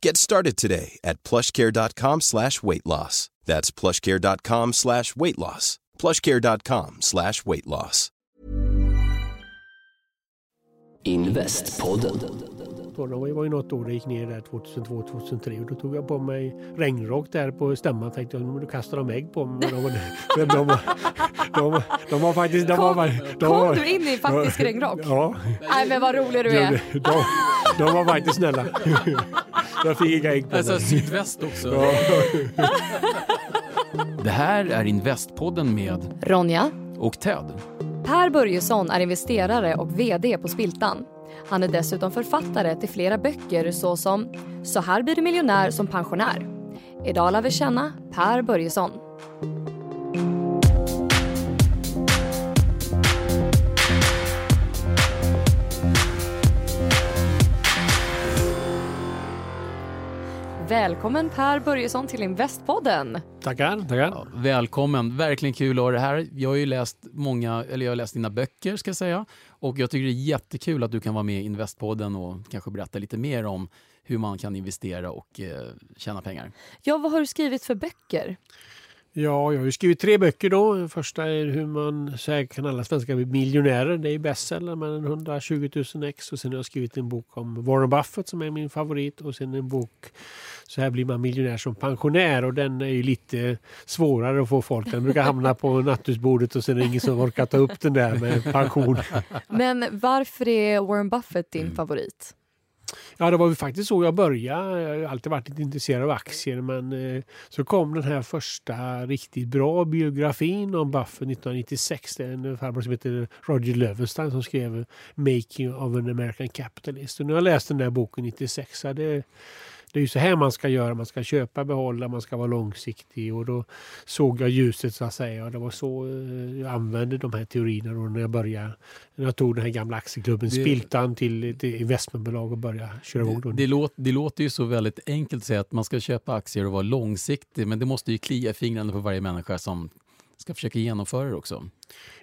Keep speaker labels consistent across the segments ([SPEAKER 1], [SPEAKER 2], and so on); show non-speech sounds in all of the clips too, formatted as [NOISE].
[SPEAKER 1] Get started today at plushcare.com slash weight loss. That's plushcare.com slash weight loss. plushcare.com slash weight loss.
[SPEAKER 2] Investpodden.
[SPEAKER 3] Det var ju något år det gick ner där 2002-2003 och då tog jag på mig regnrock där på stämman. Tänkte jag, då kastar de ägg på mig. Men de, [LAUGHS] de, de, de, de var faktiskt... De
[SPEAKER 4] kom,
[SPEAKER 3] var, de
[SPEAKER 4] kom du in i faktisk regnrock?
[SPEAKER 3] Ja.
[SPEAKER 4] Nej men vad rolig du är.
[SPEAKER 3] De, de, de var faktiskt snälla. [LAUGHS] Jag fick inga ägg på
[SPEAKER 5] Alltså
[SPEAKER 3] mig.
[SPEAKER 5] sydväst också.
[SPEAKER 3] Ja. [LAUGHS]
[SPEAKER 5] Det här är Investpodden med
[SPEAKER 4] Ronja,
[SPEAKER 5] och Ted.
[SPEAKER 4] Per Börjesson är investerare och VD på Spiltan. Han är dessutom författare till flera böcker såsom Så här blir du miljonär som pensionär. Idag lär vi känna Per Börjesson. Välkommen Per Börjesson till Investpodden.
[SPEAKER 3] Tackar, tackar.
[SPEAKER 5] Ja, välkommen, verkligen kul att ha det här. Jag har ju läst många, eller jag har läst dina böcker ska jag säga. Och jag tycker det är jättekul att du kan vara med i Investpodden och kanske berätta lite mer om hur man kan investera och eh, tjäna pengar.
[SPEAKER 4] Ja, vad har du skrivit för böcker?
[SPEAKER 3] Ja, jag har ju skrivit tre böcker då. Den första är hur man så här kan alla svenskar bli miljonärer. Det är bestseller med en 120 000 ex. Och sen har jag skrivit en bok om Warren Buffett som är min favorit. Och sen en bok Så här blir man miljonär som pensionär. Och den är ju lite svårare att få folk. Den brukar hamna på nattduksbordet och sen är det ingen som orkar ta upp den där med pension. [LAUGHS]
[SPEAKER 4] Men varför är Warren Buffett
[SPEAKER 3] Mm.
[SPEAKER 4] din favorit?
[SPEAKER 3] Ja, det var ju faktiskt så jag började. Jag har alltid varit lite intresserad av aktier men eh, så kom den här första riktigt bra biografin om Buffett 1996. Det är en farbror som heter Roger Löwenstein som skrev Making of an American Capitalist. Och nu har jag läst den där boken 96. Så det är ju så här man ska göra. Man ska köpa, behålla, man ska vara långsiktig. Och då såg jag ljuset så att säga. Och det var så eh, jag använde de här teorierna då när jag började. När jag tog den här gamla aktieklubben Spiltan till ett investmentbolag och började köra igång.
[SPEAKER 5] Det, det, låter, det låter ju så väldigt enkelt att säga att man ska köpa aktier och vara långsiktig, men det måste ju klia fingrarna på varje människa som ska försöka genomföra det också.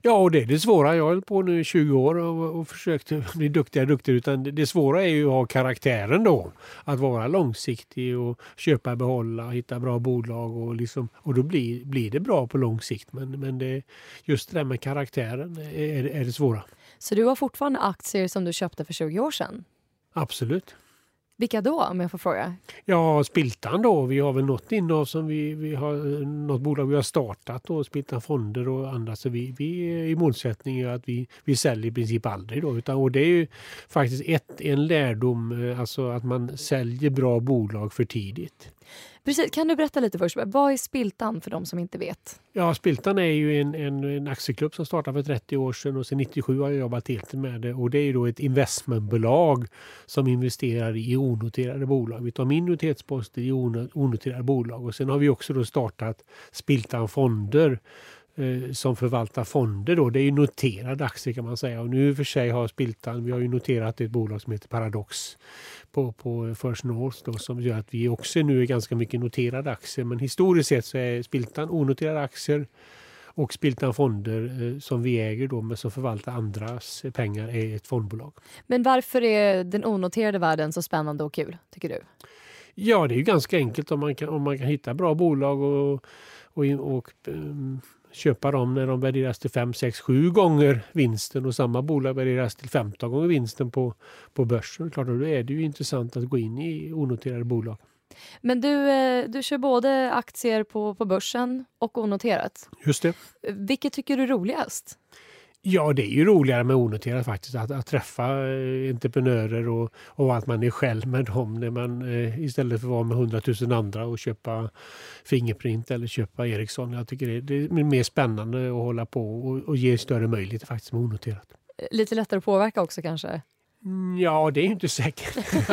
[SPEAKER 3] Ja, och det är det svåra. Jag har hållit på nu i 20 år och, och försökt [LAUGHS] bli duktigare och duktigare. Utan det, det svåra är ju att ha karaktären då. Att vara långsiktig och köpa, behålla, hitta bra bolag och, liksom, och då blir, blir det bra på lång sikt. Men, men det, just det där med karaktären är, är det svåra.
[SPEAKER 4] Så du har fortfarande aktier som du köpte för 20 år sedan?
[SPEAKER 3] Absolut.
[SPEAKER 4] Vilka då, om jag får fråga?
[SPEAKER 3] Ja, Spiltan då. Vi har väl något innehav som vi, vi har, eh, något bolag vi har startat och Spiltan Fonder och andra. Så vi, vi är i målsättning är att vi, vi säljer i princip aldrig då. Utan, och det är ju faktiskt ett, en lärdom, eh, alltså att man säljer bra bolag för tidigt.
[SPEAKER 4] Precis, kan du berätta lite först? Vad är Spiltan för de som inte vet?
[SPEAKER 3] Ja, Spiltan är ju en, en, en aktieklubb som startade för 30 år sedan och sedan 97 har jag jobbat heltid med det. Och det är ju då ett investmentbolag som investerar i onoterade bolag. Vi tar minoritetsposter i onoterade bolag och sen har vi också då startat Spiltan Fonder som förvaltar fonder. Då. Det är ju noterade aktier kan man säga. Och nu för sig har Spiltan, vi har ju noterat ett bolag som heter Paradox på, på First North då, som gör att vi också nu är ganska mycket noterade aktier. Men historiskt sett så är Spiltan onoterade aktier och Spiltan Fonder eh, som vi äger då men som förvaltar andras pengar är ett fondbolag.
[SPEAKER 4] Men varför är den onoterade världen så spännande och kul, tycker du?
[SPEAKER 3] Ja, det är ju ganska enkelt om man kan, om man kan hitta bra bolag och, och, och ehm, köpa dem när de värderas till 5, 6, 7 gånger vinsten och samma bolag värderas till 15 gånger vinsten på, på börsen. Klart, då är det ju intressant att gå in i onoterade bolag.
[SPEAKER 4] Men du, eh, du kör både aktier på, på börsen och onoterat.
[SPEAKER 3] Just det.
[SPEAKER 4] Vilket tycker du är roligast?
[SPEAKER 3] Ja, det är ju roligare med onoterat faktiskt. Att, att träffa eh, entreprenörer och, och att man är själv med dem när man, eh, istället för att vara med hundratusen andra och köpa Fingerprint eller köpa Ericsson. Jag tycker det, det är mer spännande att hålla på och, och ge större möjligheter faktiskt med onoterat.
[SPEAKER 4] Lite lättare att påverka också kanske?
[SPEAKER 3] Mm, ja, det är inte säkert. [LAUGHS]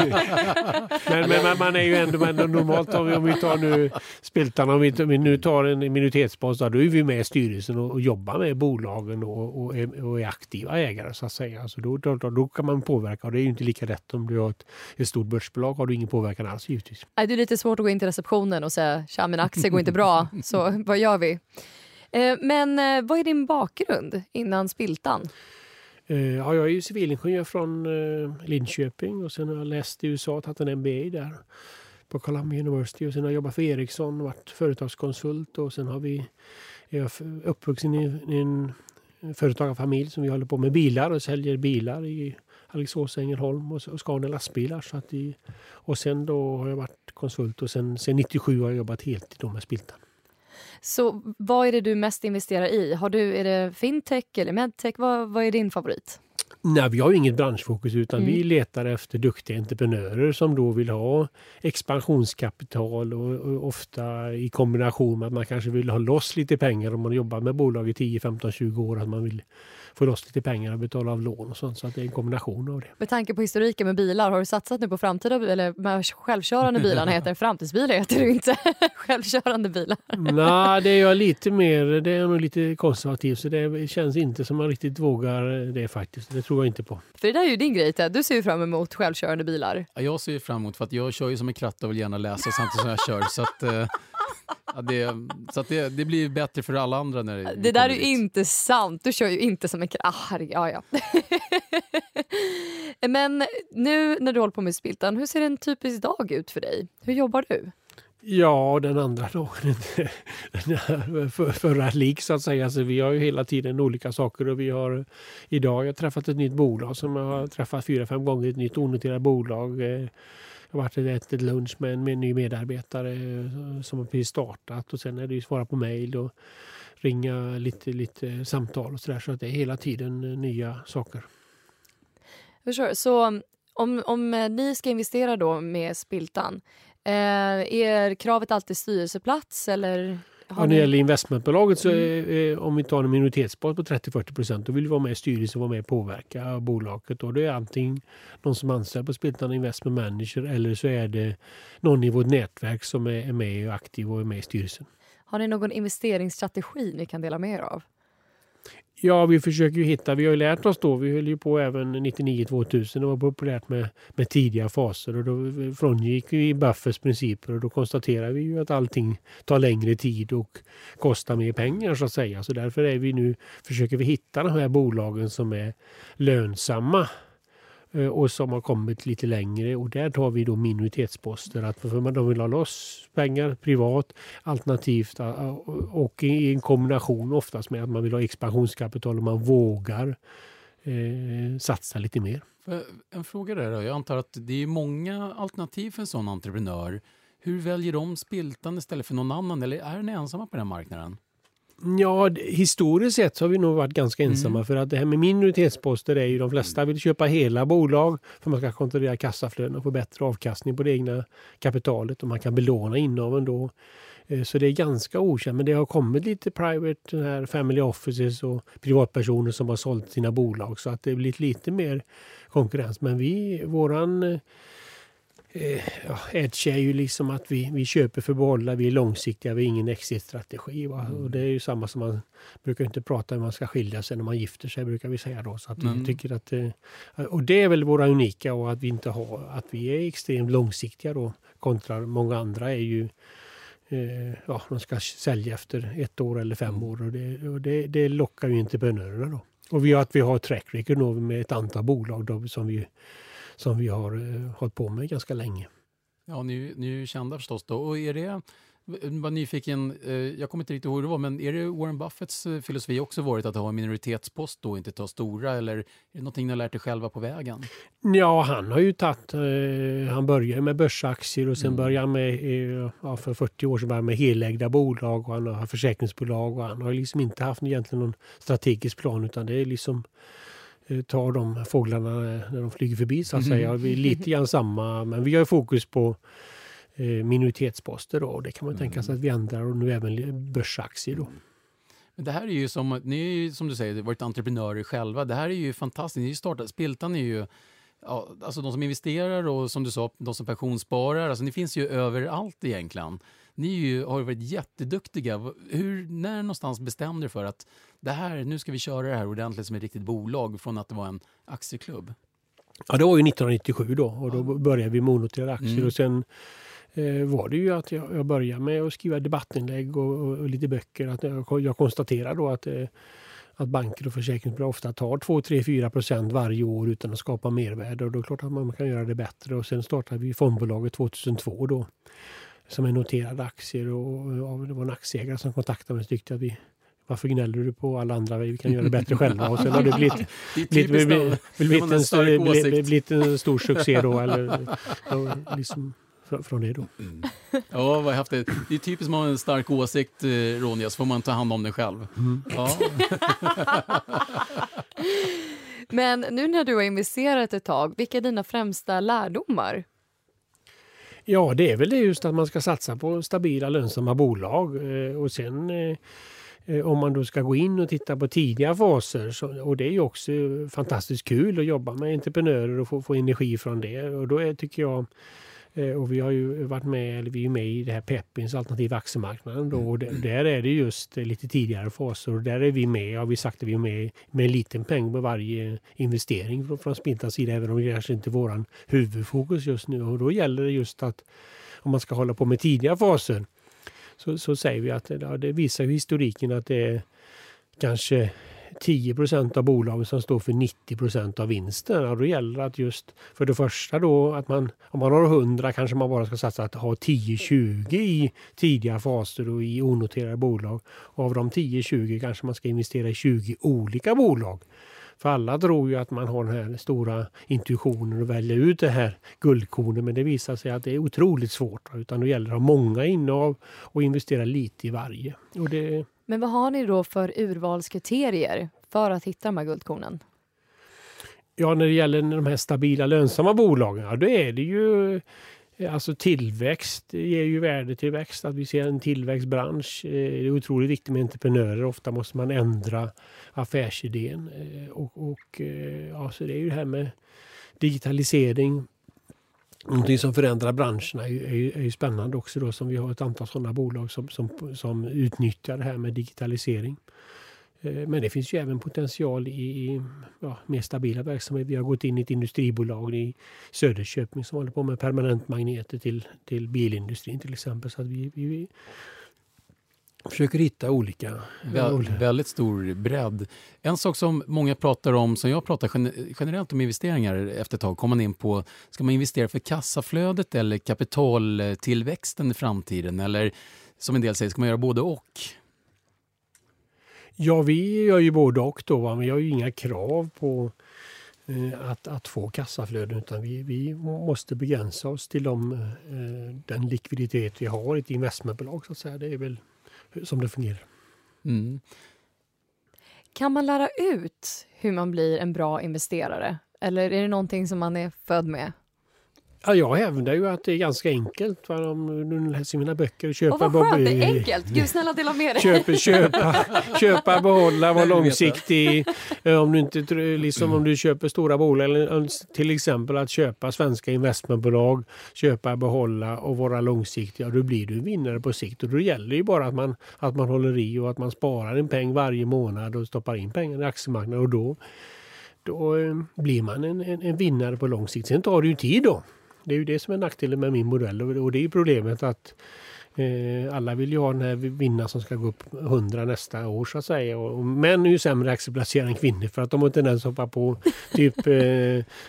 [SPEAKER 3] men, men, man är ju ändå, men normalt om vi, om vi tar nu Spiltan, om vi, om vi nu tar en minoritetspost, då är vi med i styrelsen och, och jobbar med bolagen och, och, är, och är aktiva ägare så att säga. Så då, då, då, kan man påverka och det är ju inte lika lätt om du har ett, ett stort börsbolag har du ingen påverkan alls givetvis.
[SPEAKER 4] Det är lite svårt att gå in till receptionen och säga tja mina aktier går inte bra, [LAUGHS] så vad gör vi? Eh, men eh, vad är din bakgrund innan Spiltan?
[SPEAKER 3] Eh, ja, jag är ju civilingenjör från eh, Linköping och sen har jag läst i USA och tagit en MBA där på Columbia University och sen har jag jobbat för Ericsson och varit företagskonsult och sen har vi, är jag uppvuxen i, i en företagarfamilj som vi håller på med bilar och säljer bilar i Alingsås, Ängelholm och, och Scania lastbilar. Så att i, och sen då har jag varit konsult och sen, sen 97 har jag jobbat heltid då med Spiltan.
[SPEAKER 4] Så vad är det du mest investerar i? Har du, är det fintech eller medtech? Vad, vad är din favorit?
[SPEAKER 3] Nej, vi har inget branschfokus utan mm. vi letar efter duktiga entreprenörer som då vill ha expansionskapital och, och, ofta i kombination med att man kanske vill ha loss lite pengar om man jobbar med bolag i 10, 15, 20 år. Att man vill få loss lite pengar och betala av lån och sånt. Så att det är en kombination av det.
[SPEAKER 4] Med tanke på historiken med bilar, har du satsat nu på framtida eller med självkörande bilar? heter framtidsbilar heter det inte. [LAUGHS] självkörande bilar.
[SPEAKER 3] Nej, det är jag lite mer, det är nog lite konservativ så det känns inte som man riktigt vågar det faktiskt. Det tror jag inte på.
[SPEAKER 4] För det där är ju din grej Ted. Du ser ju fram emot självkörande bilar.
[SPEAKER 5] Ja, jag ser fram emot för att jag kör ju som en kratta och vill gärna läsa samtidigt som jag kör. Så att, eh, Ja, det, så att det, det blir bättre för alla andra. när Det,
[SPEAKER 4] det där är ju inte sant. Du kör ju inte som en... Ah, ja, ja. [LAUGHS] Men nu när du håller på med Spiltan, hur ser en typisk dag ut för dig? Hur jobbar du?
[SPEAKER 3] Ja, den andra dagen [LAUGHS] för, förra lik så att säga. Alltså, vi har ju hela tiden olika saker och vi har idag har jag träffat ett nytt bolag som jag har träffat fyra, fem gånger. Ett nytt onoterat bolag. Jag har varit och ätit lunch med en, med en ny medarbetare eh, som har precis startat och sen är det ju svara på mejl och ringa lite, lite samtal och sådär. Så att det är hela tiden eh, nya saker.
[SPEAKER 4] Förstår. Så mm, om, om eh, ni ska investera då med Spiltan, eh, är kravet alltid styrelseplats eller?
[SPEAKER 3] Ja, när det gäller investmentbolaget så mm. om vi tar en minoritetspost på 30-40 procent då vill vi vara med i styrelsen och vara med och påverka bolaget. Och det är antingen någon som anställer på Spiltan Investment Manager eller så är det någon i vårt nätverk som är med och aktiv och är med i styrelsen.
[SPEAKER 4] Har ni någon investeringsstrategi ni kan dela med er av?
[SPEAKER 3] Ja, vi försöker ju hitta. Vi har ju lärt oss då. Vi höll ju på även 99-2000. Det var populärt med, med tidiga faser och då frångick vi Buffers principer och då konstaterar vi ju att allting tar längre tid och kostar mer pengar så att säga. Så därför är vi nu, försöker vi hitta de här bolagen som är lönsamma Eh, och som har kommit lite längre och där tar vi då minoritetsposter. Att för man, de vill ha loss pengar privat alternativt och i en kombination oftast med att man vill ha expansionskapital och man vågar eh, satsa lite mer.
[SPEAKER 5] En fråga där då. Jag antar att det är många alternativ för en sån entreprenör. Hur väljer de Spiltan istället för någon annan eller är ni ensamma på den marknaden?
[SPEAKER 3] Ja, historiskt sett så har vi nog varit ganska ensamma mm. för att det här med minoritetsposter är ju de flesta vill köpa hela bolag för man ska kontrollera kassaflöden och få bättre avkastning på det egna kapitalet och man kan belåna innehaven då. Eh, så det är ganska okänt men det har kommit lite private här family offices och privatpersoner som har sålt sina bolag så att det blivit lite mer konkurrens. Men vi, våran eh, Edge är ju liksom att vi, vi köper för behålla, vi är långsiktiga, vi har ingen exit-strategi. Mm. Och det är ju samma som man brukar inte prata om man ska skilja sig när man gifter sig, brukar vi säga då. Så att mm. tycker att, eh, och det är väl våra unika och att vi inte har, att vi är extremt långsiktiga då kontra många andra är ju eh, ja, de ska sälja efter ett år eller fem mm. år och, det, och det, det lockar ju entreprenörerna då. Och vi har, att vi har track record med ett antal bolag då, som vi som vi har eh, hållit på med ganska länge.
[SPEAKER 5] Ja, ni, ni är ju kända förstås. Då. Och är det, var nyfiken, eh, jag kommer inte riktigt ihåg hur det var, men är det Warren Buffetts eh, filosofi också varit att ha en minoritetspost och inte ta stora eller är det någonting ni har lärt er själva på vägen?
[SPEAKER 3] Ja, han har ju tagit, eh, han började med börsaktier och sen
[SPEAKER 5] Mm.
[SPEAKER 3] började med, eh, ja, för 40 år sedan började med helägda bolag och han har försäkringsbolag och han har liksom inte haft egentligen någon strategisk plan utan det är liksom eh, ta de fåglarna när de flyger förbi så att
[SPEAKER 5] Mm.
[SPEAKER 3] säga. Vi är lite grann samma, men vi har fokus på eh, minoritetsposter då och det kan man tänka sig att vi ändrar och nu även börsaktier då.
[SPEAKER 5] Men det här är ju som, ni är ju som du säger varit entreprenörer själva. Det här är ju fantastiskt. Ni startat, Spiltan är ju, ja, alltså de som investerar och som du sa, de som pensionssparar. Alltså ni finns ju överallt egentligen. Ni ju, har ju varit jätteduktiga. Hur, när någonstans bestämde du för att det här, nu ska vi köra det här ordentligt som ett riktigt bolag från att det var en aktieklubb?
[SPEAKER 3] Ja, det var ju 1997 då och då började vi med onoterade aktier
[SPEAKER 5] Mm.
[SPEAKER 3] och sen eh, var det ju att jag, jag började med att skriva debattinlägg och, och, och lite böcker. Att jag, jag konstaterar då att, eh, att banker och försäkringsbolag ofta tar 2, 3, 4 procent varje år utan att skapa mervärde och då är det klart att man kan göra det bättre. Och sen startade vi fondbolaget 2002 då som är noterade aktier och, och det var en aktieägare som kontaktade mig och tyckte att vi varför gnäller du på alla andra? Vi kan göra det bättre själva. Och sen har det blivit, [LAUGHS] blivit, blivit, blivit, blivit, blivit en stor succé då. Eller, [LAUGHS] och liksom, från, det då.
[SPEAKER 5] Ja, vad häftigt. Det är typiskt man har en stark åsikt, eh, Ronja, så får man ta hand om den själv. Ja. [LAUGHS]
[SPEAKER 4] Men nu när du har investerat ett tag, vilka är dina främsta lärdomar?
[SPEAKER 3] Ja, det är väl det just att man ska satsa på stabila lönsamma bolag. Eh, och sen eh, eh, om man då ska gå in och titta på tidiga faser, så, och det är ju också fantastiskt kul att jobba med entreprenörer och få, få energi från det. Och då är, tycker jag, Eh, och vi har ju varit med, eller vi är med i det här Peppins alternativa aktiemarknaden då, och där, är det just lite tidigare faser och där är vi med, har vi sagt att vi är med med en liten peng på varje investering från, från sida, även om det kanske inte är våran huvudfokus just nu. Och då gäller det just att om man ska hålla på med tidiga faser så, så säger vi att ja, det visar ju historiken att det är kanske 10% av bolagen som står för 90% av vinsten. Och då gäller det att just för det första då att man om man har 100 kanske man bara ska satsa att ha 10-20 i tidiga faser och i onoterade bolag. Och av de 10-20 kanske man ska investera i 20 olika bolag. För alla tror ju att man har den här stora intuitionen att välja ut det här guldkornet men det visar sig att det är otroligt svårt. Utan då gäller det att ha många innehav och investera lite i varje. Och det,
[SPEAKER 4] men vad har ni då för urvalskriterier för att hitta de här guldkornen?
[SPEAKER 3] Ja, när det gäller de här stabila lönsamma bolagen, ja, då är det ju Alltså tillväxt det ger ju värdetillväxt, att vi ser en tillväxtbransch. Eh, det är otroligt viktigt med entreprenörer. Ofta måste man ändra affärsidén. Eh, och, och eh, ja, så det är ju det här med digitalisering. Någonting som förändrar branscherna är ju, är ju, är spännande också då som vi har ett antal sådana bolag som, som, som utnyttjar det här med digitalisering. Eh, men det finns ju även potential i i, ja, mer stabila verksamheter. Vi har gått in i ett industribolag i Söderköping som håller på med permanentmagneter till, till bilindustrin till exempel. Så att vi, vi försöker hitta olika...
[SPEAKER 5] Vä- väldigt stor bredd. En sak som många pratar om, som jag pratar gen- generellt om investeringar efter ett tag, kommer man in på, ska man investera för kassaflödet eller kapitaltillväxten i framtiden? Eller som en del säger, ska man göra både och?
[SPEAKER 3] Ja, vi gör ju både och då. Va? Men vi har ju inga krav på eh, att, att få kassaflöden utan vi, vi måste begränsa oss till de, eh, den likviditet vi har i ett investmentbolag. Så att säga. Det är väl som det fungerar.
[SPEAKER 5] Mm.
[SPEAKER 4] Kan man lära ut hur man blir en bra investerare? Eller är det någonting som man är född med?
[SPEAKER 3] Ja, jag hävdar ju att det är ganska enkelt. Va? Om du läser mina böcker och köper
[SPEAKER 4] Och vad skönt, det är enkelt! Gud, snälla dela med dig.
[SPEAKER 3] Köpa, köpa, köpa, behålla, vara långsiktig. Om du, inte, liksom, om du köper stora bolag, eller till exempel att köpa svenska investmentbolag, köpa, behålla och vara långsiktiga, då blir du en vinnare på sikt. Och då gäller det ju bara att man, att man håller i och att man sparar en peng varje månad och stoppar in pengar i aktiemarknaden. Och då, då eh, blir man en, en, en vinnare på lång sikt. Sen tar det ju tid då. Det är ju det som är nackdelen med min modell och det är ju problemet att alla vill ju ha den här vinnaren som ska gå upp 100 nästa år så att säga. Och män är ju sämre aktieplacerare än kvinnor för att de har en tendens att hoppa på typ eh,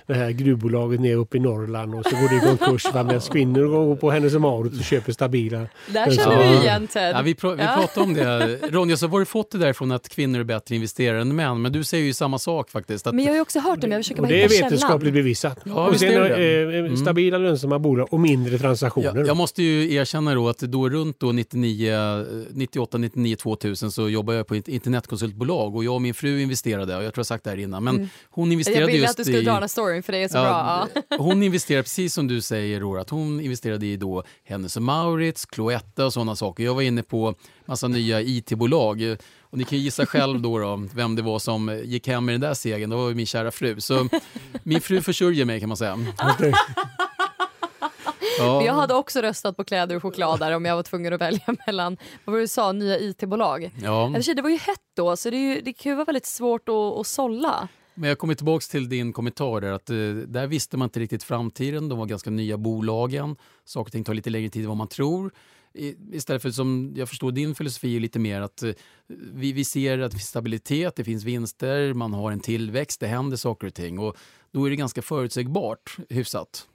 [SPEAKER 3] det här gruvbolaget nere uppe i Norrland och så går det i konkurs. Medan kvinnor går på Hennes Mauritz och köper stabila.
[SPEAKER 4] Där känner vi igen Ted.
[SPEAKER 5] Ja, vi, pr vi pratade om det. [LAUGHS] Ronja, så har du fått det därifrån att kvinnor är bättre investerare än män? Men du säger ju samma sak faktiskt. Att...
[SPEAKER 4] Men jag har ju också hört det, men jag försöker bara
[SPEAKER 3] Det är
[SPEAKER 4] hitta
[SPEAKER 3] vetenskapligt
[SPEAKER 4] källan.
[SPEAKER 3] bevisat.
[SPEAKER 5] Ja,
[SPEAKER 3] och sen,
[SPEAKER 5] är det det.
[SPEAKER 3] eh,
[SPEAKER 5] Mm.
[SPEAKER 3] Stabila lönsamma bolag och mindre transaktioner.
[SPEAKER 5] Jag, jag måste ju erkänna då att då runt då 99, 98, 99, 2000 så jobbade jag på ett internetkonsultbolag och jag och min fru investerade, och jag tror jag sagt det här innan, men hon
[SPEAKER 4] Jag
[SPEAKER 5] investerade
[SPEAKER 4] ville
[SPEAKER 5] just
[SPEAKER 4] att du skulle
[SPEAKER 5] i...
[SPEAKER 4] dra den här storyn för det är så bra. Ja. [LAUGHS]
[SPEAKER 5] Hon investerade precis som du säger Rora, att hon investerade i då Hennes Mauritz, Cloetta och sådana saker. Jag var inne på massa nya IT-bolag och ni kan gissa själv då, då vem det var som gick hem med den där segern. Det var min kära fru. Så min fru försörjer mig kan man säga. Ja.
[SPEAKER 4] Jag hade också röstat på kläder och choklad där om jag var tvungen att välja [LAUGHS] mellan vad var det du sa, nya IT-bolag.
[SPEAKER 5] Ja.
[SPEAKER 4] Det var ju hett då så det, är ju, det kan ju vara väldigt svårt att, att sålla.
[SPEAKER 5] Men jag kommer tillbaka till din kommentar där, att eh, där visste man inte riktigt framtiden. De var ganska nya bolagen. Saker och ting tar lite längre tid än vad man tror. I, istället för som jag förstår din filosofi lite mer att eh, vi, vi ser att det finns stabilitet, det finns vinster, man har en tillväxt, det händer saker och ting. Och då är det ganska förutsägbart hyfsat.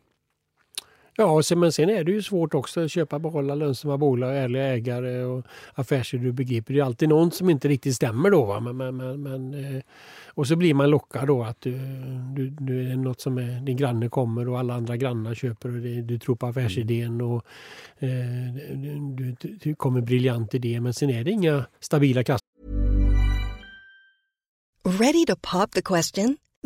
[SPEAKER 3] Ja, och sen, men sen är det ju svårt också att köpa och behålla lönsamma bolag, ärliga ägare och affärsidéer du begriper. Det är alltid någon som inte riktigt stämmer då. Va? Men, men, men, men, eh, och så blir man lockad då att du, du, du är något som är, din granne kommer och alla andra grannar köper och det, du tror på affärsidén och eh, du, du, du kommer briljant idé. Men sen är det inga stabila kassor.
[SPEAKER 2] Ready to pop the question?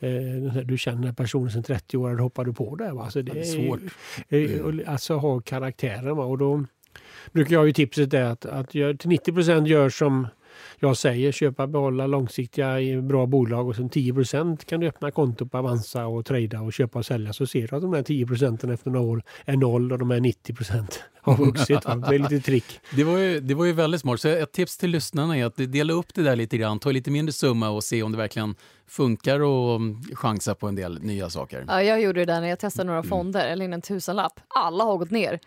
[SPEAKER 3] Eh, Du känner den personen sedan 30 år, då hoppar du på det. Va? Alltså det,
[SPEAKER 5] det är svårt.
[SPEAKER 3] är, och alltså ha karaktären. Va? Och då brukar jag ju tipset är att, att gör, till 90 procent gör som jag säger, köpa behålla långsiktiga i bra bolag och sen 10 procent kan du öppna konto på Avanza och trada och köpa och sälja så ser du att de här 10 procenten efter några år är noll och de här 90 procent [LAUGHS] har vuxit. Va? Det är lite trick. [LAUGHS]
[SPEAKER 5] Det var, ju, det var ju väldigt smart. Så ett tips till lyssnarna är att dela upp det där lite grann. Ta lite mindre summa och se om det verkligen funkar och chansa på en del nya saker.
[SPEAKER 4] Ja, jag gjorde det där när jag testade några
[SPEAKER 5] Mm.
[SPEAKER 4] fonder, eller in en tusenlapp. Alla har gått ner.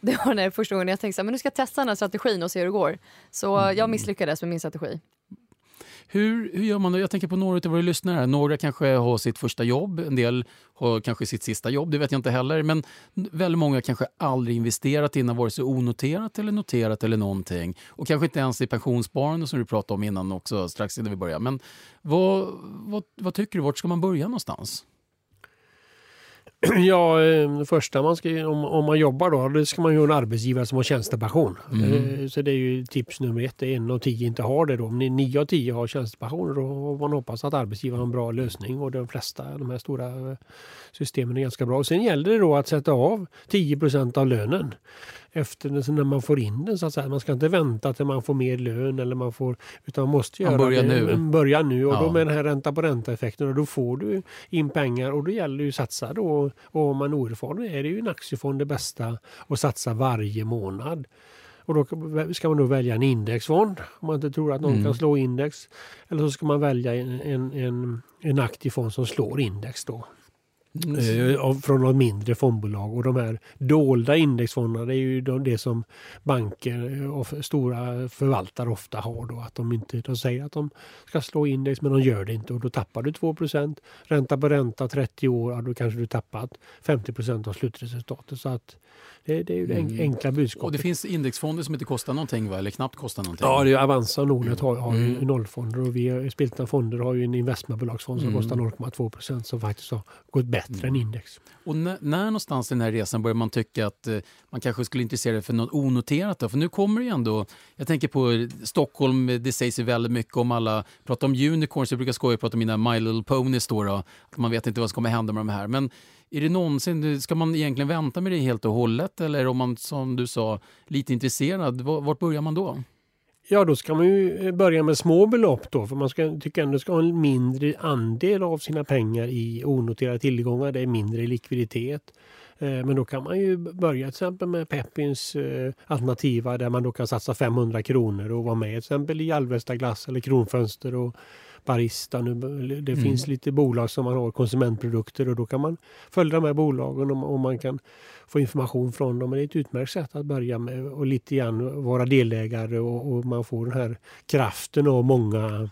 [SPEAKER 4] Det var den första gången jag tänkte så här, men nu ska jag testa den här strategin och se hur det går. Så
[SPEAKER 5] Mm.
[SPEAKER 4] jag misslyckades med min strategi.
[SPEAKER 5] Hur, hur gör man då? Jag tänker på några av våra lyssnare. Några kanske har sitt första jobb, en del har kanske sitt sista jobb, det vet jag inte heller. Men väldigt många kanske aldrig investerat innan, vare sig onoterat eller noterat eller någonting. Och kanske inte ens i pensionssparande som du pratade om innan också, strax innan vi började. Men vad, vad, vad tycker du, vart ska man börja någonstans? [CLEARS THROAT]
[SPEAKER 3] Ja, eh, det första man ska, om, om man jobbar då, då ska man ju ha en arbetsgivare som har tjänstepension.
[SPEAKER 5] Mm.
[SPEAKER 3] Eh, Så det är ju tips nummer ett. Det är en av tio inte har det då. Om ni- nio av tio har tjänstepension då får man hoppas att arbetsgivaren har en bra lösning och de flesta de här stora eh, systemen är ganska bra. Och sen gäller det då att sätta av 10% av lönen. Efter när man får in den. Så att säga. Man ska inte vänta till man får mer lön eller man får, utan man måste göra
[SPEAKER 5] man börjar
[SPEAKER 3] det.
[SPEAKER 5] nu.
[SPEAKER 3] Börja nu och
[SPEAKER 5] Ja.
[SPEAKER 3] då med den här ränta på ränta-effekten och då får du in pengar och då gäller det ju att satsa då. Och om man är oerfaren är det ju en aktiefond det bästa att satsa varje månad. Och då ska man då välja en indexfond om man inte tror att någon
[SPEAKER 5] Mm.
[SPEAKER 3] kan slå index. Eller så ska man välja en, en, en, en aktiv fond som slår index då.
[SPEAKER 5] Mm.
[SPEAKER 3] Av- från något mindre fondbolag. Och de här dolda indexfonderna det är ju de, det som banker och stora förvaltare ofta har. Då, att de, inte, de säger att de ska slå index men de gör det inte och då tappar du 2% Ränta på ränta 30 år, ja, då kanske du tappat 50% av slutresultatet. Så att det, det är ju det
[SPEAKER 5] Mm.
[SPEAKER 3] enkla budskapet.
[SPEAKER 5] Och det finns indexfonder som inte kostar någonting va? Eller knappt kostar någonting?
[SPEAKER 3] Ja, det är Avanza och Nordnet har, har ju
[SPEAKER 5] Mm.
[SPEAKER 3] nollfonder och vi Spiltan Fonder har ju en investmentbolagsfond som
[SPEAKER 5] Mm.
[SPEAKER 3] kostar 0,2 procent som faktiskt har gått bättre än index.
[SPEAKER 5] Och när, när någonstans i den här resan börjar man tycka att eh, man kanske skulle intressera sig för något onoterat? Då? För nu kommer det ju ändå, jag tänker på Stockholm, eh, det sägs ju väldigt mycket om alla, pratar om unicorns, jag brukar skoja och prata om mina My Little Ponies då, då, att man vet inte vad som kommer hända med de här. Men är det någonsin, ska man egentligen vänta med det helt och hållet eller om man som du sa, lite intresserad, vart börjar man då?
[SPEAKER 3] Ja, då ska man ju eh, börja med små belopp då, för man ska, tycker ändå ska ha en mindre andel av sina pengar i onoterade tillgångar. Det är mindre likviditet. Eh, men då kan man ju börja till exempel med Peppins eh, alternativa där man då kan satsa 500 kronor och vara med till exempel i Alvesta glass eller Kronfönster och Barista. Nu, det
[SPEAKER 5] Mm.
[SPEAKER 3] finns lite bolag som man har konsumentprodukter och då kan man följa de här bolagen och, och man kan få information från dem. Men det är ett utmärkt sätt att börja med och lite grann vara delägare och, och man får den här kraften av många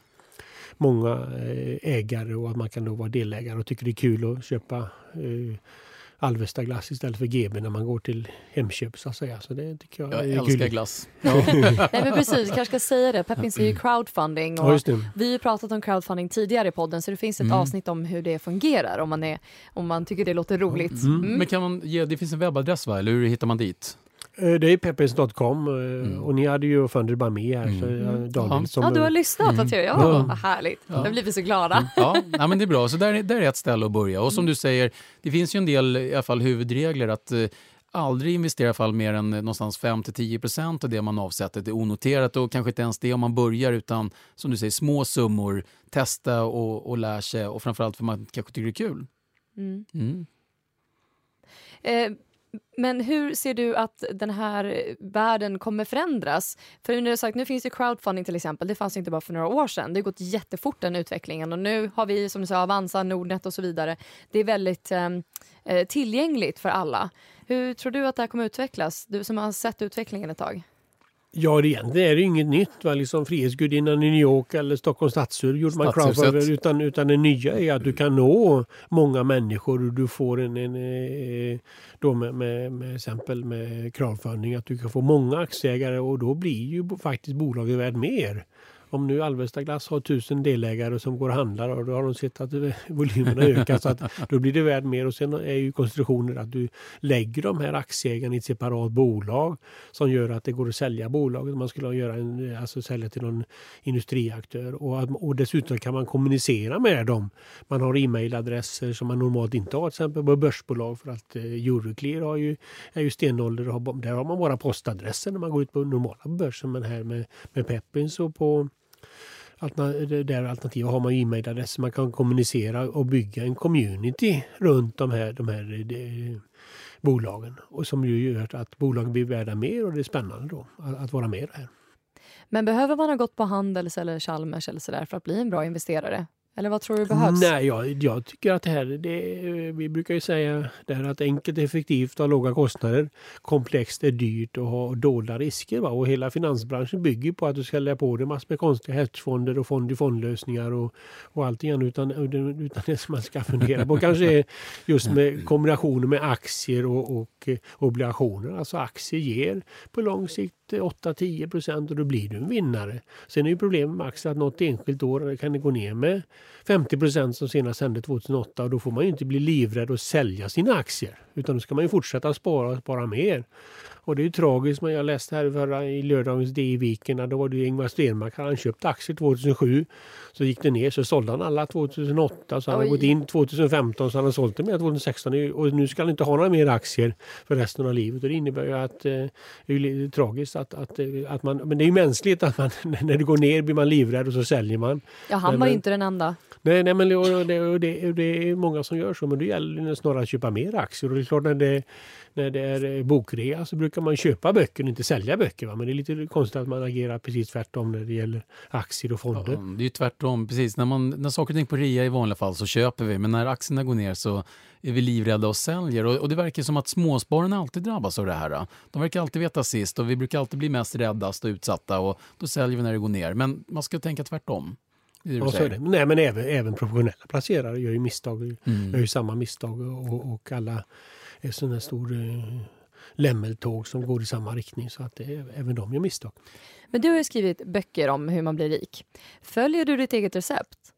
[SPEAKER 3] många eh, ägare och att man kan då vara delägare och tycker det är kul att köpa eh, Alvesta glass istället för GB när man går till Hemköp så att säga. Så det tycker jag,
[SPEAKER 5] Jag
[SPEAKER 3] är
[SPEAKER 5] älskar
[SPEAKER 3] kul.
[SPEAKER 5] glass. [LAUGHS]
[SPEAKER 4] Nej men precis, kanske ska säga det. Peppins är ju crowdfunding
[SPEAKER 3] Ja,
[SPEAKER 4] och
[SPEAKER 3] det.
[SPEAKER 4] vi har pratat om crowdfunding tidigare i podden så det finns ett
[SPEAKER 5] Mm.
[SPEAKER 4] avsnitt om hur det fungerar om man, är, om man tycker det låter roligt.
[SPEAKER 5] Mm.
[SPEAKER 4] Mm.
[SPEAKER 5] Men kan man ge, det finns en webbadress va, eller hur hittar man dit?
[SPEAKER 3] Eh, Det är peppins.com eh,
[SPEAKER 5] Mm.
[SPEAKER 3] och ni hade ju Funded by Me här. Så,
[SPEAKER 5] Mm.
[SPEAKER 3] eh, David,
[SPEAKER 5] Ja.
[SPEAKER 3] som,
[SPEAKER 4] Ja, du har lyssnat.
[SPEAKER 5] Mm.
[SPEAKER 4] Mm. Ja,
[SPEAKER 3] Ja.
[SPEAKER 4] vad härligt.
[SPEAKER 5] Ja.
[SPEAKER 4] Nu blir vi så glada.
[SPEAKER 5] Ja, nej, men det är bra. Så där, är- där är ett ställe att börja. Och som du säger, det finns ju en del i alla fall huvudregler att aldrig investera fall mer än någonstans 5-10 procent av det man avsätter till onoterat och kanske inte ens det om man börjar utan som du säger små summor, testa och, och lär sig och framförallt för man kanske tycker det är kul.
[SPEAKER 4] Mm.
[SPEAKER 5] Mm.
[SPEAKER 4] Eh, men hur ser du att den här världen kommer förändras? För nu, har sagt, nu finns det crowdfunding till exempel. Det fanns inte bara för några år sedan. Det har gått jättefort den utvecklingen och nu har vi som du sa Avanza, Nordnet och så vidare. Det är väldigt eh, eh tillgängligt för alla. Hur tror du att det här kommer utvecklas? Du som har sett utvecklingen ett tag.
[SPEAKER 3] Ja, det egentligen är det inget nytt. Va? Liksom Frihetsgudinnan i New York eller Stockholms stadshus gjorde man crowdfunding. Utan, utan det nya är att du kan nå många människor och du får en, en eh, då med, med, med exempel med crowdfunding att du kan få många aktieägare och då blir ju faktiskt bolaget värt mer. Om nu Alvesta Glass har tusen delägare som går och handlar och då har de sett att volymerna ökar så att [LAUGHS] då blir det värt mer och sen är ju konstruktionen att du lägger de här aktieägarna i ett separat bolag som gör att det går att sälja bolaget. Man skulle göra en, alltså sälja till någon industriaktör och, och dessutom kan man kommunicera med dem. Man har e-mailadresser som man normalt inte har till exempel på börsbolag för att eh, Euroclear har ju, är ju stenålder och har, där har man bara postadresser när man går ut på normala börsen men här med, med Peppins och på det där alternativet har man ju e-mailadresser. Man kan kommunicera och bygga en community runt de här, de här de, bolagen. Och som ju gör att bolagen blir värda mer och det är spännande då att, att vara med här.
[SPEAKER 4] Men behöver man ha gått på Handels eller Chalmers eller sådär för att bli en bra investerare? Eller vad tror du behövs?
[SPEAKER 3] Nej, jag, jag tycker att det här, det, eh, vi brukar ju säga det här att enkelt, effektivt och låga kostnader. Komplext är dyrt och har dolda risker. Va? Och hela finansbranschen bygger på att du ska lägga på dig massor med konstiga hedgefonder och fond-i-fondlösningar och, och allting annat. Utan, utan det som man ska fundera på kanske är just med kombinationer med aktier och, och eh, obligationer. Alltså aktier ger på lång sikt 8-10 procent och då blir du en vinnare. Sen är ju problemet med aktier att något enskilt år kan det gå ner med 50 procent som senast hände 2008 och då får man ju inte bli livrädd och sälja sina aktier. Utan då ska man ju fortsätta spara och spara mer. Och det är ju tragiskt, men jag läste här förra, i lördagens D i Viken, då var det Ingvar Stenmark, han köpt aktier 2007. Så gick det ner, så sålde han alla 2008, så han har gått in 2015, så han har sålt det med 2016 och nu ska han inte ha några mer aktier för resten av livet. Och det innebär ju att eh, det är tragiskt att, att, eh, att man, men det är ju mänskligt att man, [LAUGHS] när det går ner blir man livrädd och så säljer man.
[SPEAKER 4] Ja, han
[SPEAKER 3] men,
[SPEAKER 4] var inte den enda.
[SPEAKER 3] Nej, nej men det, det, det, det, är många som gör så, men det gäller snarare att köpa mer aktier. Och det är klart när det, när det är bokrea så brukar man köpa böcker och inte sälja böcker. Va? Men det är lite konstigt att man agerar precis tvärtom när det gäller aktier och fonder. Ja,
[SPEAKER 5] det är tvärtom, precis. När, man, när saker och ting på rea i vanliga fall så köper vi, men när aktierna går ner så är vi livrädda och säljer. Och, och det verkar som att småspararna alltid drabbas av det här. De verkar alltid veta sist och vi brukar alltid bli mest räddast och utsatta och då säljer vi när det går ner. Men man ska tänka tvärtom.
[SPEAKER 3] Ja, så är det. Nej, men även, även professionella placerare gör ju misstag. Mm. Gör ju samma misstag och, och alla är sån här stor eh, lämmeltåg som går i samma riktning. Så att det, även de gör misstag.
[SPEAKER 4] Men du har skrivit böcker om hur man blir rik. Följer du ditt eget recept?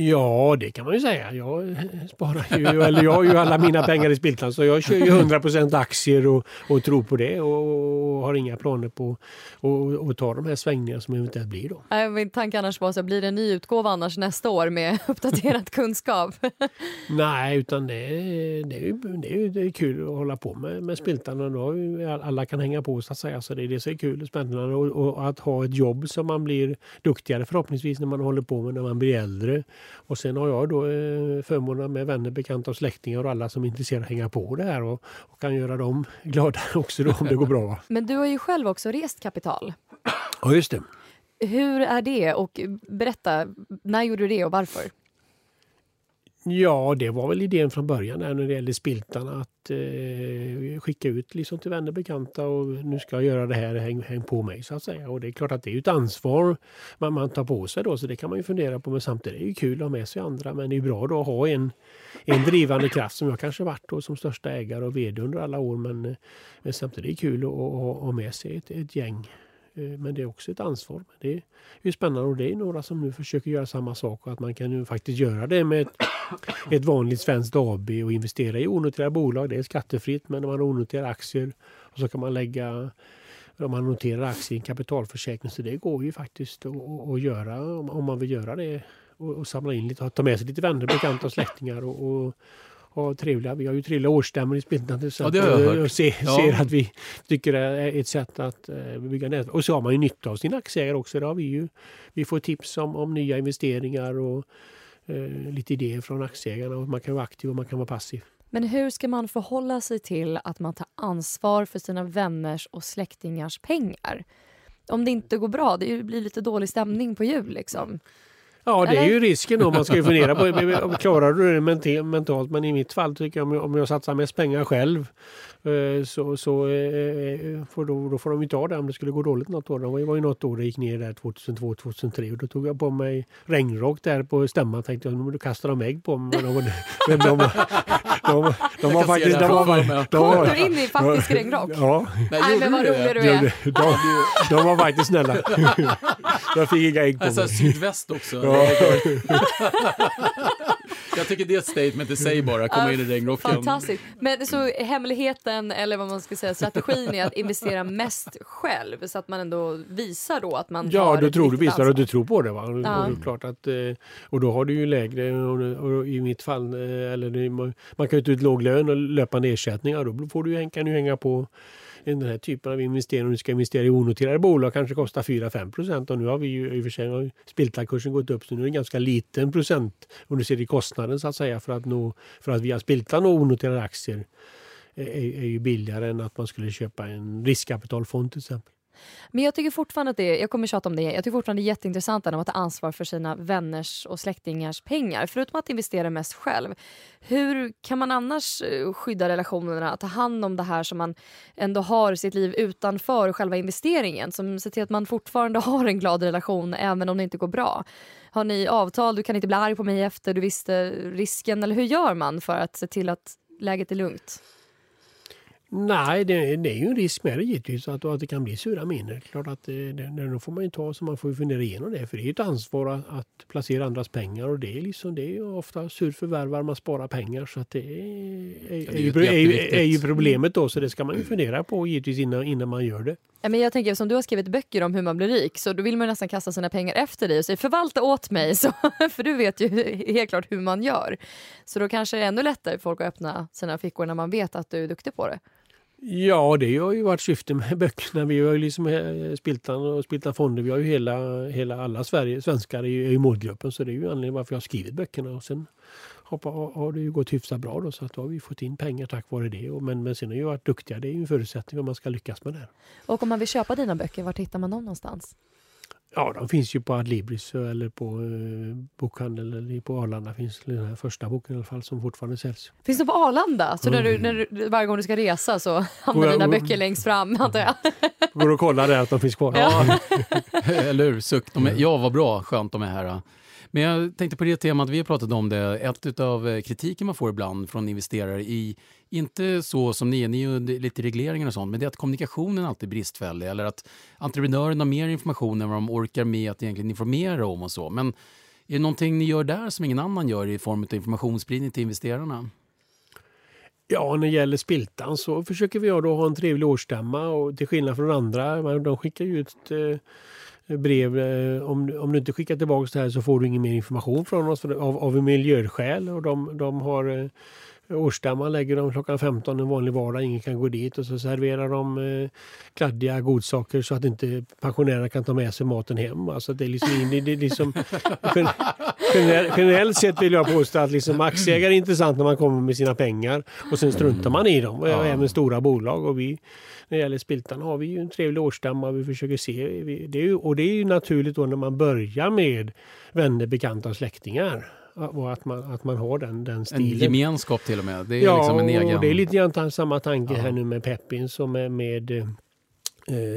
[SPEAKER 3] Ja, det kan man ju säga. Jag sparar ju, eller jag har ju alla mina pengar i Spiltan så jag kör ju 100% aktier och, och tror på det och, och har inga planer på att ta de här svängningarna som eventuellt blir då.
[SPEAKER 4] Min tanke annars var så blir det en ny utgåva annars nästa år med [LAUGHS] uppdaterad kunskap?
[SPEAKER 3] Nej, utan det, det, är ju, det, är det är kul att hålla på med, med Spiltan och då alla kan hänga på så att säga. Så det är det är kul och spännande och, och att ha ett jobb som man blir duktigare förhoppningsvis när man håller på med när man blir äldre. Och sen har jag då eh, förmånen med vänner, bekanta och släktingar och alla som är intresserade att hänga på det här och, och kan göra dem [LAUGHS] glada också då, om det går bra.
[SPEAKER 4] Men du har ju själv också rest kapital.
[SPEAKER 3] Ja, just det.
[SPEAKER 4] Hur är det? Och berätta, när gjorde du det och varför?
[SPEAKER 3] Ja, det var väl idén från början när det gällde Spiltan att eh, skicka ut liksom till vänner bekanta och nu ska jag göra det här, häng, häng på mig så att säga. Och det är klart att det är ett ansvar man, man tar på sig då så det kan man ju fundera på. Men samtidigt är det kul att ha med sig andra. Men det är bra då att ha en, en drivande kraft som jag kanske varit då som största ägare och vd under alla år. Men, eh, men samtidigt är det kul att, att ha med sig ett, ett gäng men det är också ett ansvar. Det är ju spännande och det är några som nu försöker göra samma sak och att man kan ju faktiskt göra det med ett, [COUGHS] ett vanligt svenskt AB och investera i onoterade bolag. Det är skattefritt men när man onoterar aktier och så kan man lägga om man noterar aktier i en kapitalförsäkring. Så det går ju faktiskt att, att göra om man vill göra det och, och samla in lite, ta med sig lite vänner, bekanta och släktingar och, och ha trevliga. Vi har ju trevliga årsstämmor i till exempel. Ja, det har jag hört. Se, ja. Ser att vi tycker det är ett sätt att uh, bygga nätverk. Och så har man ju nytta av sina aktieägare också. Det har vi, ju. vi får tips om, om nya investeringar och uh, lite idéer från aktieägarna. Och man kan vara aktiv och man kan vara passiv.
[SPEAKER 4] Men hur ska man förhålla sig till att man tar ansvar för sina vänners och släktingars pengar? Om det inte går bra, det blir lite dålig stämning på jul liksom.
[SPEAKER 3] Ja, det är ju risken då. Man ska ju fundera på, klarar du det mentalt? Men i mitt fall tycker jag om jag satsar mest pengar själv Eh, så, så eh, eh, får då, då får de inte ha det om det skulle gå dåligt något år. Det var ju något år det gick ner där 2002-2003 och då tog jag på mig regnrock där på stämman. Tänkte jag, då kastar de ägg på mig. Men de, de, de, de, de var faktiskt... De
[SPEAKER 4] var, de var, du in i faktisk regnrock?
[SPEAKER 3] Ja.
[SPEAKER 4] Nej, men vad rolig du är.
[SPEAKER 3] De, de var faktiskt snälla. Jag fick inga ägg på
[SPEAKER 5] alltså,
[SPEAKER 3] mig.
[SPEAKER 5] Sydväst också. Ja. [LAUGHS] Jag tycker det är ett statement i sig bara, komma in i regnrocken.
[SPEAKER 4] Fantastiskt. Men så hemligheten, eller vad man ska säga, strategin är att investera mest själv så att man ändå visar då att man
[SPEAKER 3] ja,
[SPEAKER 4] har
[SPEAKER 3] du tror, du visar
[SPEAKER 4] att
[SPEAKER 3] du tror på det. Va? Ja. Och, klart att, eh, och då har du ju lägre, och, och i mitt fall, eh, eller man kan ju ta ut låg lön och löpande ersättningar. Då får du, kan du hänga på den här typen av investering, om du ska investera i onoterade bolag, kanske kostar 4-5 procent. Och nu har vi ju i och för sig Spiltan-kursen gått upp, så nu är det en ganska liten procent om du ser i kostnaden så att säga för att, nå, för att via Spiltan och onoterade aktier eh, är, är ju billigare än att man skulle köpa en riskkapitalfond till exempel.
[SPEAKER 4] Men jag tycker fortfarande att det är, jag kommer tjata om det, jag tycker fortfarande det är jätteintressant att ta ansvar för sina vänners och släktingars pengar. Förutom att investera mest själv. Hur kan man annars eh, skydda relationerna, ta hand om det här som man ändå har i sitt liv utanför själva investeringen? Som ser till att man fortfarande [LAUGHS] har en glad relation även om det inte går bra. Har ni avtal, du kan inte bli arg på mig efter du visste risken. Eller hur gör man för att se till att läget är lugnt?
[SPEAKER 3] Nej, det, det, är ju en risk med det givetvis att, att det kan bli sura miner. Klart att det, det, det får man ju ta så man får fundera igenom det. För det är ett ansvar att, att placera andras pengar och det är liksom det är ju ofta surt förvärvar man sparar pengar så att det är, är, är, ju, är, är ju problemet då så det ska man ju fundera på givetvis innan, innan man gör det.
[SPEAKER 4] Ja, men jag tänker som du har skrivit böcker om hur man blir rik så då vill man nästan kasta sina pengar efter dig och säga förvalta åt mig [LAUGHS] så, för du vet ju [LAUGHS] helt klart hur man gör. Så då kanske det är ännu lättare för folk att öppna sina fickor när man vet att du är duktig på det.
[SPEAKER 3] Ja, det har ju varit syftet med [LAUGHS] böckerna. Vi har ju liksom eh, Spiltan och Spiltan Fonder. Vi har ju hela, hela alla Sverige, svenskar i, i målgruppen. Så det är ju anledningen varför jag har skrivit böckerna. Och sen hoppa, har det ju gått hyfsat bra då, så att då har vi fått in pengar tack vare det. Men, men sen har vi varit duktiga. Det är ju en förutsättning om man ska lyckas med det.
[SPEAKER 4] Och om man vill köpa dina böcker, var hittar man dem någonstans?
[SPEAKER 3] Ja, de finns ju på Adlibris eller på eh, bokhandel eller på Arlanda finns den här första boken i alla fall som fortfarande säljs.
[SPEAKER 4] Finns de på Arlanda? Så mm. när du, när du, varje gång du ska resa så hamnar Går, dina böcker längst fram antar jag? [LAUGHS]
[SPEAKER 3] Går och kollar där att de finns kvar.
[SPEAKER 5] Ja. [LAUGHS] eller hur, suck. De är, ja, vad bra, skönt de är här. Men jag tänkte på det temat, vi har pratat om det, ett av eh, kritiken man får ibland från investerare i, inte så som ni är, ni är lite regleringar och sånt, men det är att kommunikationen alltid är bristfällig eller att entreprenören har mer information än vad de orkar med att egentligen informera om och så. Men är det någonting ni gör där som ingen annan gör i form av informationsspridning till investerarna?
[SPEAKER 3] Ja, när det gäller Spiltan så försöker vi då ha en trevlig årsstämma och till skillnad från andra, de skickar ju ut eh, brev. Eh, om, om du inte skickar tillbaka det här så får du ingen mer information från oss av, av miljöskäl. Och de, de har eh, Årsstämman lägger de klockan 15 en vanlig vardag, ingen kan gå dit och så serverar de eh, kladdiga godsaker så att inte pensionärerna kan ta med sig maten hem. Alltså det är liksom, det, det är liksom generellt, generellt sett vill jag påstå att liksom aktieägare är intressant när man kommer med sina pengar och sen struntar man i dem, ja. även stora bolag. Och vi, när det gäller Spiltan har vi ju en trevlig årsstämma vi försöker se. Det är ju, och det är ju naturligt då när man börjar med vänner, bekanta och släktingar och att man, att man har den, den stilen.
[SPEAKER 5] En gemenskap till och med. Det är
[SPEAKER 3] ja,
[SPEAKER 5] liksom en egen...
[SPEAKER 3] och det är lite grann samma tanke ja. här nu med Peppin som är med eh,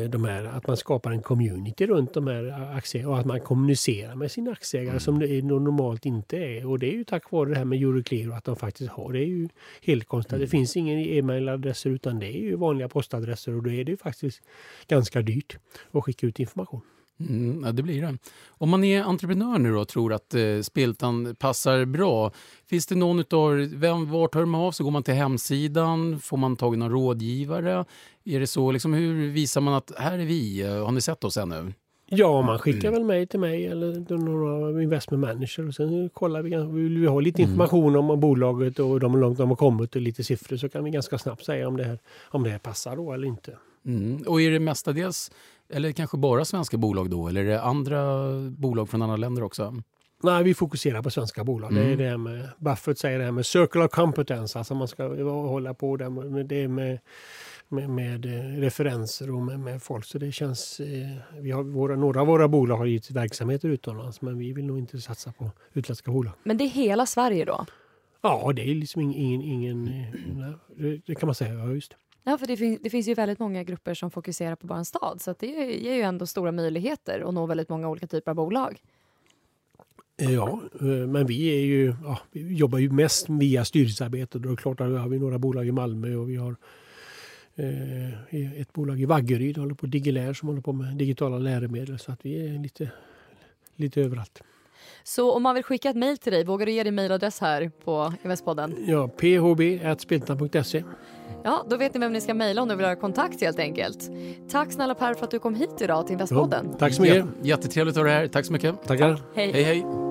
[SPEAKER 3] de här, att man skapar en community runt de här aktieägarna och att man kommunicerar med sina aktieägare mm. som det normalt inte är. Och det är ju tack vare det här med Euroclear och att de faktiskt har. Det är ju helt konstigt. Mm. Det finns ingen e-mailadresser utan det är ju vanliga postadresser och då är det ju faktiskt ganska dyrt att skicka ut information.
[SPEAKER 5] Mm, ja, det blir det. Om man är entreprenör nu och tror att eh, Spiltan passar bra, finns det någon utav, vem, vart hör man av sig? Går man till hemsidan? Får man tag i någon rådgivare? Är det så, liksom, hur visar man att här är vi? Har ni sett oss ännu?
[SPEAKER 3] Ja, man skickar mm. väl mejl till mig eller några investment manager och sen kollar vi, vill vi ha lite mm. information om bolaget och hur långt de har kommit och lite siffror så kan vi ganska snabbt säga om det här, om det här passar då eller inte.
[SPEAKER 5] Mm. Och är det mestadels eller kanske bara svenska bolag då? Eller är det andra bolag från andra länder också?
[SPEAKER 3] Nej, vi fokuserar på svenska bolag. Mm. Det är det med, Buffett säger det här med circular competence, alltså man ska hålla på där med det med, med, med eh, referenser och med, med, folk. Så det känns, eh, vi har våra, några av våra bolag har givetvis verksamheter utomlands, men vi vill nog inte satsa på utländska bolag.
[SPEAKER 4] Men det är hela Sverige då?
[SPEAKER 3] Ja, det är liksom ingen, ingen, ingen det kan man säga, ja just det.
[SPEAKER 4] Ja, för det, fin det, finns ju väldigt många grupper som fokuserar på bara en stad så det ger ju ändå stora möjligheter att nå väldigt många olika typer av bolag.
[SPEAKER 3] Eh, ja, eh, men vi, är ju, ja, vi jobbar ju mest via styrelsearbete. Då är det klart att vi har några bolag i Malmö och vi har eh, ett bolag i Vaggeryd håller på Digilär som håller på med digitala läromedel. Så att vi är lite, lite överallt.
[SPEAKER 4] Så om man vill skicka ett mejl till dig, vågar du ge din mejladress här på Investpodden?
[SPEAKER 3] Ja, phb.spiltan.se.
[SPEAKER 4] Ja, då vet ni vem ni ska mejla om ni vill ha kontakt helt enkelt. Tack snälla Per för att du kom hit idag till Investpodden.
[SPEAKER 3] Ja, tack så mycket.
[SPEAKER 5] Jättetrevligt att ha dig här. Tack så mycket.
[SPEAKER 3] Tackar.
[SPEAKER 4] Hej.
[SPEAKER 5] Hej, hej.